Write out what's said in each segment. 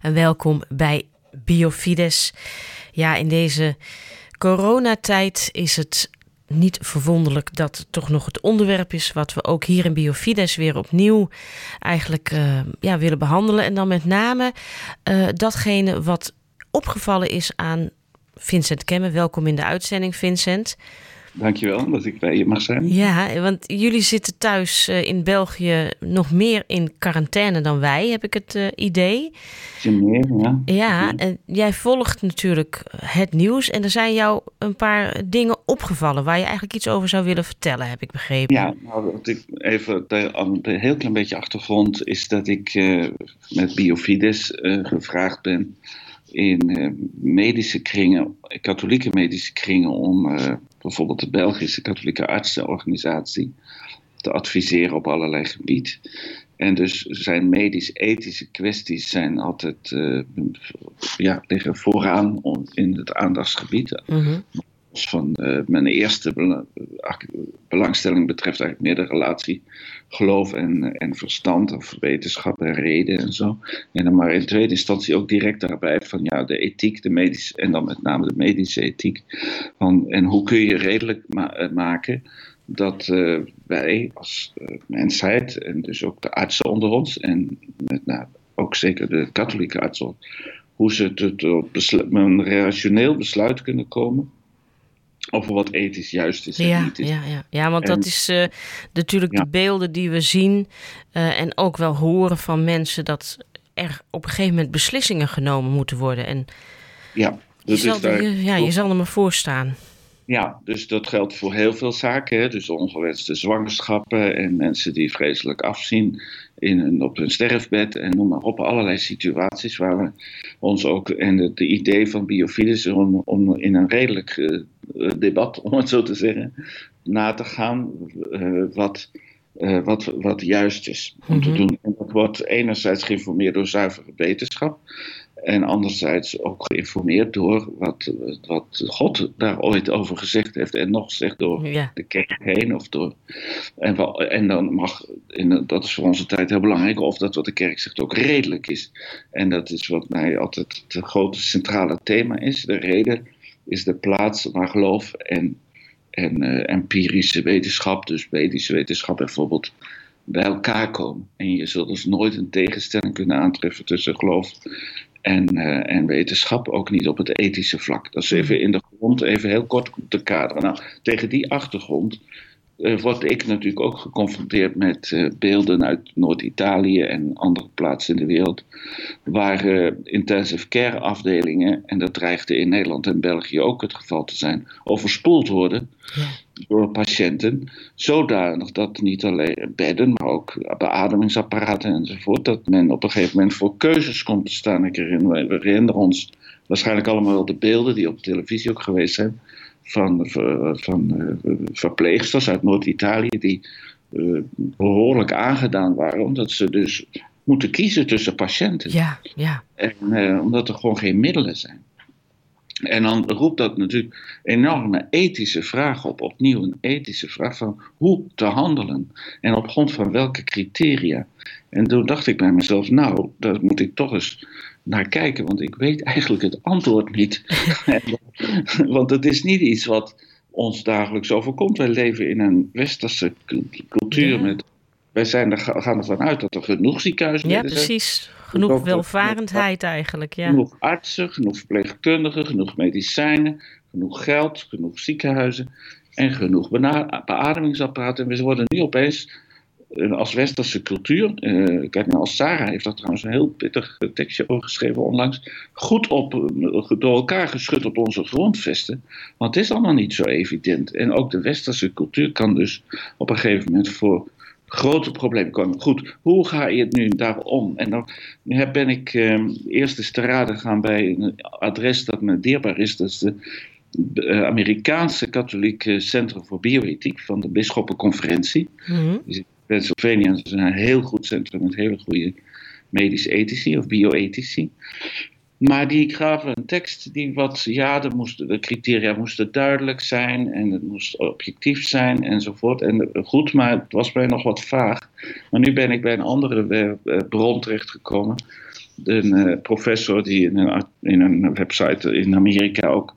en welkom bij Biofides. Ja, in deze coronatijd is het niet verwonderlijk dat het toch nog het onderwerp is wat we ook hier in Biofides weer opnieuw eigenlijk uh, ja, willen behandelen. En dan met name uh, datgene wat opgevallen is aan Vincent Kemme. Welkom in de uitzending, Vincent. Dankjewel dat ik bij je mag zijn. Ja, want jullie zitten thuis uh, in België nog meer in quarantaine dan wij, heb ik het uh, idee. Meer, ja. Ja, en jij volgt natuurlijk het nieuws en er zijn jou een paar dingen opgevallen waar je eigenlijk iets over zou willen vertellen, heb ik begrepen. Ja, nou, wat ik even een heel klein beetje achtergrond is dat ik uh, met Biofides gevraagd ben in medische kringen, katholieke medische kringen, om bijvoorbeeld de Belgische Katholieke Artsenorganisatie te adviseren op allerlei gebieden. En dus zijn medisch-ethische kwesties zijn altijd uh, ja, liggen vooraan in het aandachtsgebied. Mm Van uh, mijn eerste belangstelling betreft eigenlijk meer de relatie geloof en, en verstand of wetenschap en reden en zo. En dan maar in tweede instantie ook direct daarbij van ja, de ethiek, de medische, en dan met name de medische ethiek. Van, en hoe kun je redelijk ma maken dat wij als mensheid en dus ook de artsen onder ons en met, nou, ook zeker de katholieke artsen, hoe ze tot een rationeel besluit kunnen komen over wat ethisch juist is. Ja, niet is. ja, ja. ja want dat is uh, natuurlijk ja. de beelden die we zien uh, en ook wel horen van mensen dat er op een gegeven moment beslissingen genomen moeten worden. En ja, je, zal, daar, je, ja, je zal er maar voor staan. Ja, dus dat geldt voor heel veel zaken. Hè? Dus ongewenste zwangerschappen en mensen die vreselijk afzien in hun, op hun sterfbed en noem maar op. Allerlei situaties waar we ons ook, en het idee van biofides om, om in een redelijk uh, debat, om het zo te zeggen, na te gaan uh, wat, uh, wat, wat juist is om mm -hmm. te doen. En dat wordt enerzijds geïnformeerd door zuivere wetenschap. En anderzijds ook geïnformeerd door wat, wat God daar ooit over gezegd heeft. En nog zegt door ja. de kerk heen. Of door, en, en dan mag, en dat is voor onze tijd heel belangrijk, of dat wat de kerk zegt ook redelijk is. En dat is wat mij altijd het grote centrale thema is. De reden is de plaats waar geloof en, en uh, empirische wetenschap, dus medische wetenschap bijvoorbeeld, bij elkaar komen. En je zult dus nooit een tegenstelling kunnen aantreffen tussen geloof en, uh, en wetenschap, ook niet op het ethische vlak. Dat is even in de grond, even heel kort te kaderen. Nou, tegen die achtergrond uh, word ik natuurlijk ook geconfronteerd met uh, beelden uit Noord-Italië en andere plaatsen in de wereld, waar intensive care afdelingen, en dat dreigde in Nederland en België ook het geval te zijn, overspoeld worden ja. door patiënten, zodanig dat niet alleen bedden, maar ook beademingsapparaten enzovoort, dat men op een gegeven moment voor keuzes komt te staan. Ik herinner, we herinneren ons waarschijnlijk allemaal wel de beelden die op televisie ook geweest zijn van, van uh, verpleegsters uit Noord-Italië die uh, behoorlijk aangedaan waren, omdat ze dus moeten kiezen tussen patiënten. Ja, ja. En omdat er gewoon geen middelen zijn. En dan roept dat natuurlijk enorme ethische vraag op, opnieuw een ethische vraag van hoe te handelen en op grond van welke criteria. En toen dacht ik bij mezelf, nou, daar moet ik toch eens naar kijken, want ik weet eigenlijk het antwoord niet. want het is niet iets wat ons dagelijks overkomt. Wij leven in een westerse cultuur ja. met. Wij zijn er, gaan ervan uit dat er genoeg ziekenhuizen zijn. Ja, precies. Genoeg welvarendheid eigenlijk. Ja. Genoeg artsen, genoeg verpleegkundigen, genoeg medicijnen, genoeg geld, genoeg ziekenhuizen en genoeg beademingsapparaten. En we worden nu opeens als westerse cultuur, uh, kijk nou als Sarah heeft daar trouwens een heel pittig tekstje over geschreven onlangs, goed op, door elkaar geschud op onze grondvesten. Want het is allemaal niet zo evident. En ook de westerse cultuur kan dus op een gegeven moment voor grote problemen komen. Goed, hoe ga je het nu daarom? En dan ben ik uh, eerst eens te raden gaan bij een adres dat me dierbaar is. Dat is de Amerikaanse Katholieke Centrum voor Bioethiek van de Bisschoppenconferentie. Mm -hmm. Pennsylvania is een heel goed centrum met hele goede medisch-ethici of bioethici. Maar die gaven een tekst die wat, ja, de, moest, de criteria moesten duidelijk zijn en het moest objectief zijn enzovoort. En goed, maar het was mij nog wat vaag. Maar nu ben ik bij een andere bron terechtgekomen. Een professor die in een, in een website in Amerika ook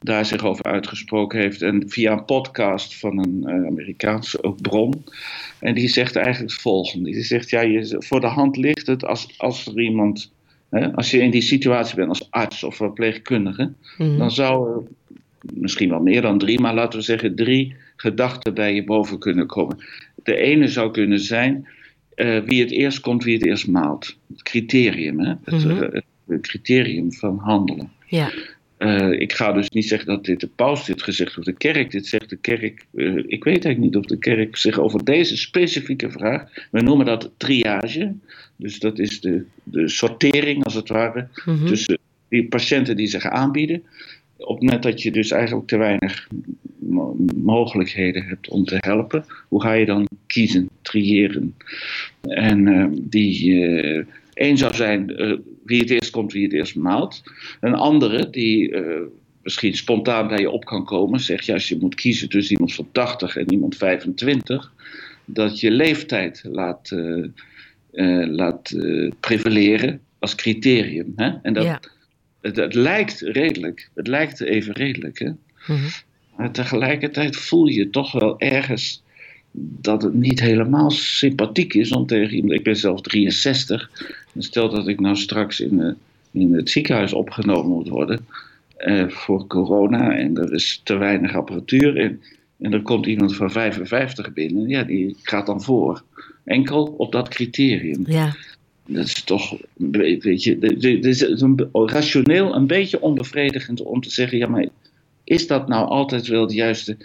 daar zich over uitgesproken heeft. En via een podcast van een Amerikaanse bron. En die zegt eigenlijk het volgende. Die zegt, ja, je, voor de hand ligt het als, als er iemand... Hè, als je in die situatie bent als arts of verpleegkundige... Mhm. dan zou er misschien wel meer dan drie, maar laten we zeggen drie gedachten bij je boven kunnen komen. De ene zou kunnen zijn... Uh, wie het eerst komt, wie het eerst maalt. Het criterium, hè? Het, mhm. uh, het criterium van handelen. Ja. Uh, ik ga dus niet zeggen dat dit de paus dit gezegd of de kerk dit zegt. De kerk, ik weet eigenlijk niet of de kerk zich over deze specifieke vraag. We noemen dat triage. Dus dat is de, de sortering als het ware mm-hmm. tussen die patiënten die zich aanbieden. Op het moment dat je dus eigenlijk te weinig mogelijkheden hebt om te helpen, hoe ga je dan kiezen, triëren? En uh, die Eén zou zijn uh, wie het eerst komt, wie het eerst maalt. Een andere die uh, misschien spontaan bij je op kan komen, zegt je als je moet kiezen tussen iemand van 80 en iemand 25, dat je leeftijd laat, uh, laat prevaleren als criterium. Hè? En dat, ja. het, het, lijkt redelijk, het lijkt even redelijk. Hè? Mm-hmm. Maar tegelijkertijd voel je toch wel ergens dat het niet helemaal sympathiek is om tegen iemand. Ik ben zelf 63. En stel dat ik nou straks in, in het ziekenhuis opgenomen moet worden eh, voor corona en er is te weinig apparatuur en, en er komt iemand van 55 binnen, ja, die gaat dan voor. Enkel op dat criterium. Ja. Dat is toch, weet je, het is een, rationeel een beetje onbevredigend om te zeggen, ja, maar is dat nou altijd wel de juiste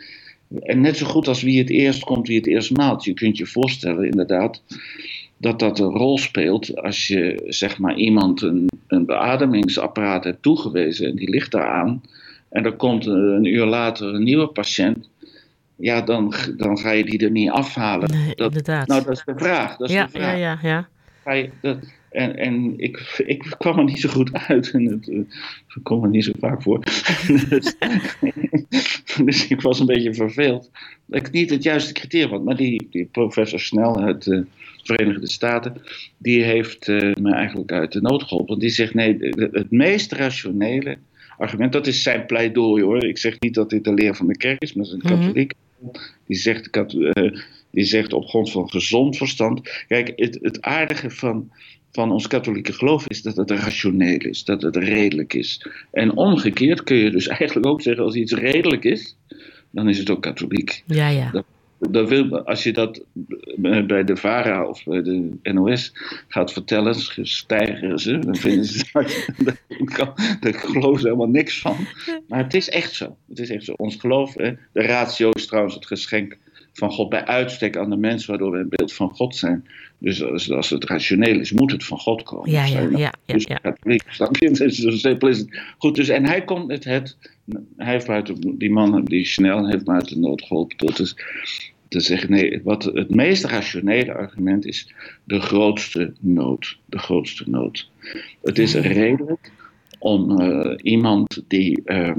en net zo goed als wie het eerst komt, wie het eerst maalt. Je kunt je voorstellen, inderdaad, dat dat een rol speelt als je zeg maar iemand een, een beademingsapparaat hebt toegewezen en die ligt daar aan. En er komt een uur later een nieuwe patiënt. Ja, dan, dan ga je die er niet afhalen. Nee, dat, inderdaad. Nou, dat is de vraag. Dat is ja, de vraag. ja, ja, ja. Ga je, dat, en, en ik, ik kwam er niet zo goed uit. En het uh, komt er niet zo vaak voor. dus, dus, ik was een beetje verveeld. Dat ik niet het juiste criterium had. Maar die, die professor Snel uit de Verenigde Staten. Die heeft uh, me eigenlijk uit de nood geholpen. Want die zegt nee, het meest rationele argument. Dat is zijn pleidooi hoor. Ik zeg niet dat dit de leer van de kerk is. Maar is een katholiek. Die zegt, uh, die zegt op grond van gezond verstand. Kijk, het, het aardige van van ons katholieke geloof is dat het rationeel is, dat het redelijk is. En omgekeerd kun je dus eigenlijk ook zeggen, als iets redelijk is, dan is het ook katholiek. Ja, ja. Dat, dat wil, als je dat bij de VARA of bij de NOS gaat vertellen, stijgen ze, dan vinden ze daar geloven ze helemaal niks van. Maar het is echt zo. Het is echt zo. Ons geloof, hè, de ratio is trouwens het geschenk van God bij uitstek aan de mens, waardoor we een beeld van God zijn. Dus als, het rationeel is, moet het van God komen. Ja, ja, ja. ja, dus ja. katholiek, zo simpel is het. Goed, dus en hij komt met het, hij heeft uit die man, die snel, heeft uit de nood geholpen tot dus, te zeggen, nee, wat het meest rationele argument is, de grootste nood. De grootste nood. Het is redelijk om uh, iemand die uh,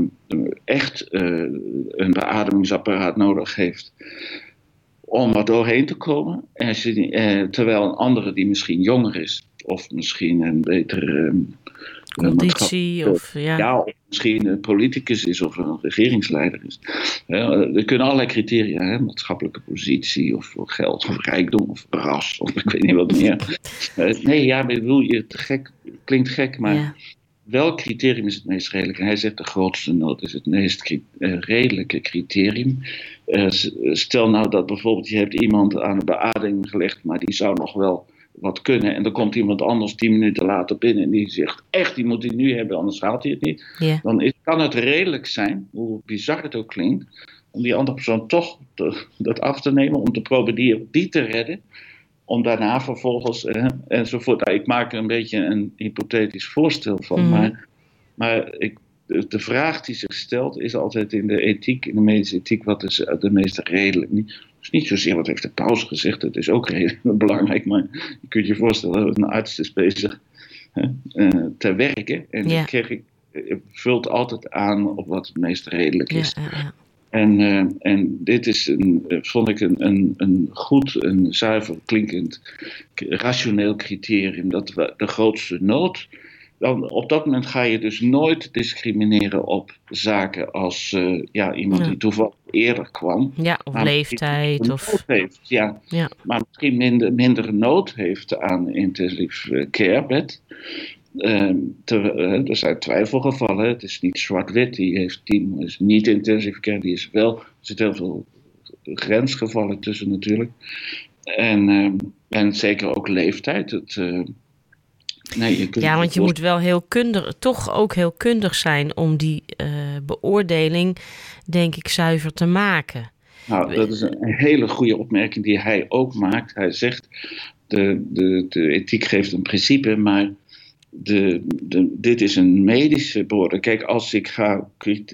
echt uh, een beademingsapparaat nodig heeft, om er doorheen te komen. En eh, terwijl een andere die misschien jonger is, of misschien een betere uh, conditie, of, ja. ja. of misschien een politicus is of een regeringsleider is. er kunnen allerlei criteria, hè, maatschappelijke positie, of geld, of rijkdom, of ras, of ik weet niet wat meer. nee, ja, maar bedoel, je, te gek, klinkt gek, maar. Ja welk criterium is het meest redelijk? En hij zegt de grootste nood is het meest uh, redelijke criterium. Uh, stel nou dat bijvoorbeeld je hebt iemand aan de beademing gelegd, maar die zou nog wel wat kunnen. En dan komt iemand anders tien minuten later binnen en die zegt, echt, die moet hij nu hebben, anders haalt hij het niet. Yeah. Dan is, kan het redelijk zijn, hoe bizar het ook klinkt, om die andere persoon toch te, dat af te nemen, om te proberen die te redden om daarna vervolgens eh, enzovoort. Nou, ik maak er een beetje een hypothetisch voorstel van, Mhm. maar, maar ik, de, vraag die zich stelt is altijd in de ethiek, in de medische ethiek, wat is de meest redelijk? Niet, dus niet zozeer wat heeft de paus gezegd, dat is ook redelijk belangrijk, maar je kunt je voorstellen, een arts is bezig hè, eh, te werken. En Ja. de kerk eh, vult altijd aan op wat het meest redelijk is. ja, ja. En, eh, en dit is, een, vond ik, een, een, een goed, een zuiver klinkend, rationeel criterium. Dat we de grootste nood. Dan, op dat moment ga je dus nooit discrimineren op zaken als eh, ja, iemand Ja. die toevallig eerder kwam. ja, of Maar leeftijd. Of, heeft, ja. Ja. Maar misschien minder, minder nood heeft aan intensief eh, carebed. Ehm, te- eh, er zijn twijfelgevallen. Het is niet zwart-wit. Die heeft die is niet intensief care. Die is wel. Er zitten heel veel grensgevallen tussen natuurlijk. En, ehm, en zeker ook leeftijd. Het, eh, nee, je kunt ja, want je moet wel heel kundig, toch ook heel kundig zijn om die eh, beoordeling, denk ik, zuiver te maken. Nou, dat is een hele goede opmerking die hij ook maakt. Hij zegt, de, de, de ethiek geeft een principe, maar de, de, dit is een medische beoordeling. Kijk, als ik, ga,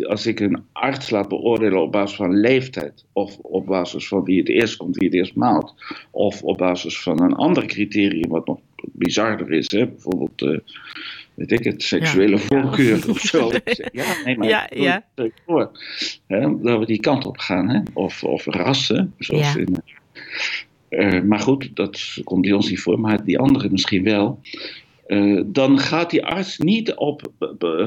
als ik een arts laat beoordelen op basis van leeftijd, of op basis van wie het eerst komt, wie het eerst maalt, of op basis van een ander criterium wat nog bizarder is, hè? bijvoorbeeld... eh, Weet ik het, seksuele voorkeur of zo. Ja, nee, maar Ja, ja. voor hè, dat we die kant op gaan. Hè? Of, of rassen, zoals in... eh, maar goed, dat komt bij ons niet voor, maar die anderen misschien wel. Eh, dan gaat die arts niet op,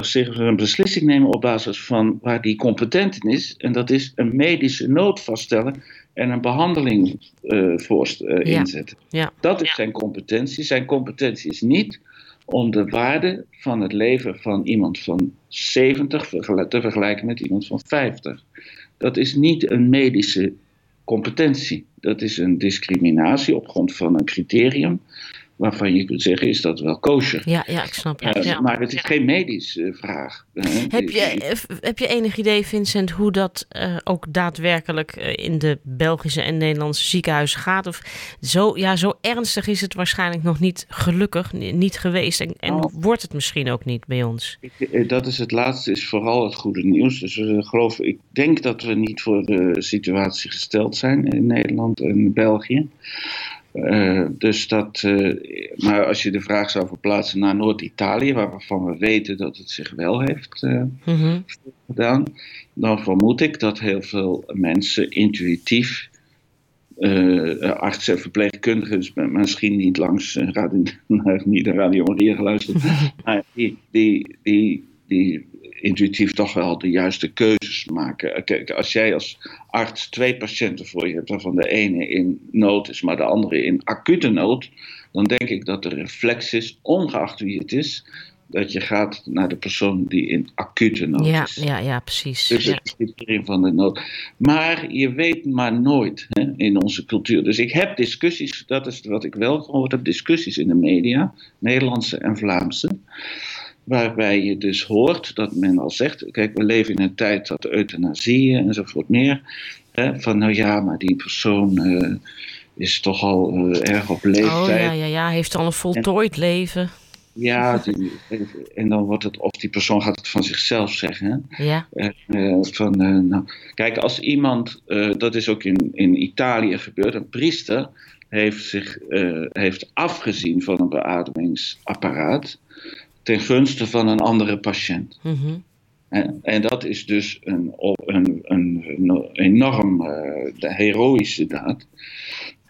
zich een beslissing nemen op basis van waar die competent in is. En dat is een medische nood vaststellen en een behandeling eh, voorst- eh, Ja. inzetten. Ja. Dat is zijn competentie. Zijn competentie is niet om de waarde van het leven van iemand van 70 vergel- te vergelijken met iemand van 50. Dat is niet een medische competentie. Dat is een discriminatie op grond van een criterium waarvan je kunt zeggen, is dat wel kosher? Ja, ja, ik snap je. Eh, Ja. Maar het is geen medische vraag. Eh, Heb die- je, eh, heb je enig idee, Vincent, hoe dat eh, ook daadwerkelijk in de Belgische en Nederlandse ziekenhuizen gaat? Of zo, ja, zo ernstig is het waarschijnlijk nog niet gelukkig ni- niet geweest. En, en Oh. wordt het misschien ook niet bij ons? Ik- dat is het laatste, is vooral het goede nieuws. Dus we geloven, ik denk dat we niet voor de situatie gesteld zijn in Nederland en België. Eh, dus dat, eh, maar als je de vraag zou verplaatsen naar Noord-Italië, waarvan we weten dat het zich wel heeft eh, Mhm. gedaan, dan vermoed ik dat heel veel mensen intuïtief, artsen en verpleegkundigen, dus misschien niet langs radio, naar, niet naar Radio Maria geluisterd, maar die, die, die, die intuïtief toch wel de juiste keuzes maken. Eh, Kijk, als jij als arts twee patiënten voor je hebt, waarvan de ene in nood is, maar de andere in acute nood, dan denk ik dat de reflex is, ongeacht wie het is, dat je gaat naar de persoon die in acute nood Ja, is. ja, ja, precies. Dus Ja. het criterium van de nood. Maar je weet maar nooit hè, in onze cultuur. Dus ik heb discussies, dat is wat ik wel gehoord heb, discussies in de media, Nederlandse en Vlaamse. Waarbij je dus hoort dat men al zegt: kijk, we leven in een tijd dat euthanasie enzovoort meer. Hè, van nou ja, maar die persoon eh, is toch al eh, erg op leeftijd. Oh ja, ja, ja, heeft al een voltooid leven. Ja, die- en dan wordt het, of die persoon gaat het van zichzelf zeggen. Hè? Ja, Eh, van, nou, kijk, als iemand, dat is ook in, in Italië gebeurd, een priester heeft zich heeft afgezien van een beademingsapparaat ten gunste van een andere patiënt. mhm. En, en dat is dus een, een, een, een enorm eh, de heroïsche daad,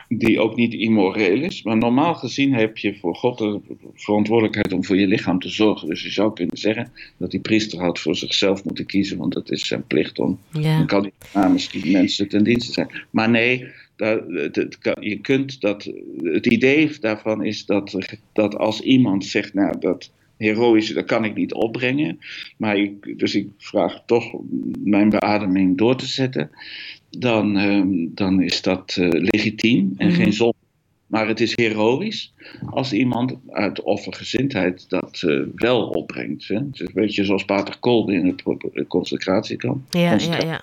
die ook niet immoreel is. Maar normaal gezien heb je voor God de verantwoordelijkheid om voor je lichaam te zorgen. Dus je zou kunnen zeggen dat die priester had voor zichzelf moeten kiezen, want dat is zijn plicht om. ja. Dan kan hij namens die mensen ten dienste zijn. Maar nee, je kunt dat, het idee daarvan is dat, dat als iemand zegt, nou dat heroïsche, dat kan ik niet opbrengen. Maar ik, dus ik vraag toch mijn beademing door te zetten. Dan, ehm, dan is dat eh, legitiem en Mhm. geen zonde. Maar het is heroïs als iemand uit offergezindheid dat eh, wel opbrengt. Hè. Het is een beetje zoals Pater Kolbe in het concentratiekamp. Ja, ja, ja.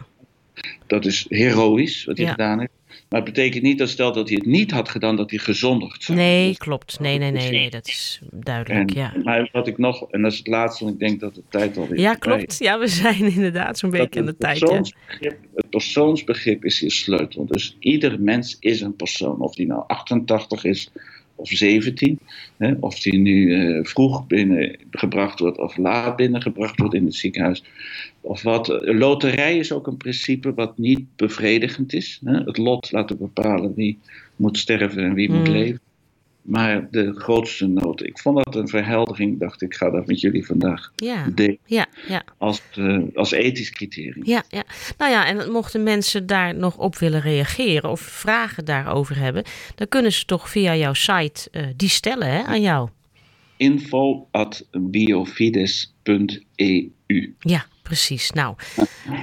Dat is heroïs wat hij Ja. gedaan heeft. Maar het betekent niet dat stel dat hij het niet had gedaan, dat hij gezondigd zou Nee, klopt. Nee, nee, nee, nee, dat is duidelijk, En, ja. Maar wat ik nog, en dat is het laatste, want ik denk dat de tijd alweer Ja, voorbij klopt. Ja, we zijn inderdaad zo'n beetje aan de tijd. Ja. het persoonsbegrip is hier sleutel. Dus ieder mens is een persoon. Of die nou 88 is, of 17. Hè, of die nu uh, vroeg binnengebracht wordt of laat binnengebracht wordt in het ziekenhuis. Of wat. Loterij is ook een principe wat niet bevredigend is. Hè. Het lot laten bepalen wie moet sterven en wie moet hmm. leven. Maar de grootste nood. Ik vond dat een verheldering. Dacht ik, ga dat met jullie vandaag ja. delen. Ja, ja. Als, uh, als ethisch criterium. Ja, ja. Nou ja, en mochten mensen daar nog op willen reageren of vragen daarover hebben, dan kunnen ze toch via jouw site uh, die stellen hè, aan jou. Info at biofides.eu. Ja, precies. Nou,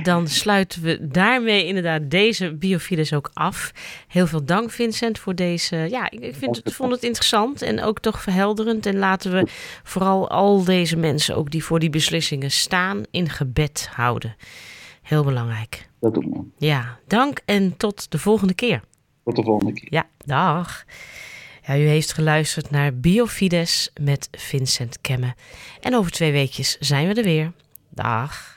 dan sluiten we daarmee inderdaad deze Biofides ook af. Heel veel dank Vincent voor deze... Ja, ik vind het, vond het interessant en ook toch verhelderend. En laten we vooral al deze mensen, ook die voor die beslissingen staan, in gebed houden. Heel belangrijk. Dat doen we. Ja, dank en tot de volgende keer. Tot de volgende keer. Ja, dag. Ja, u heeft geluisterd naar Biofides met Vincent Kemme. En over twee weekjes zijn we er weer. Dag.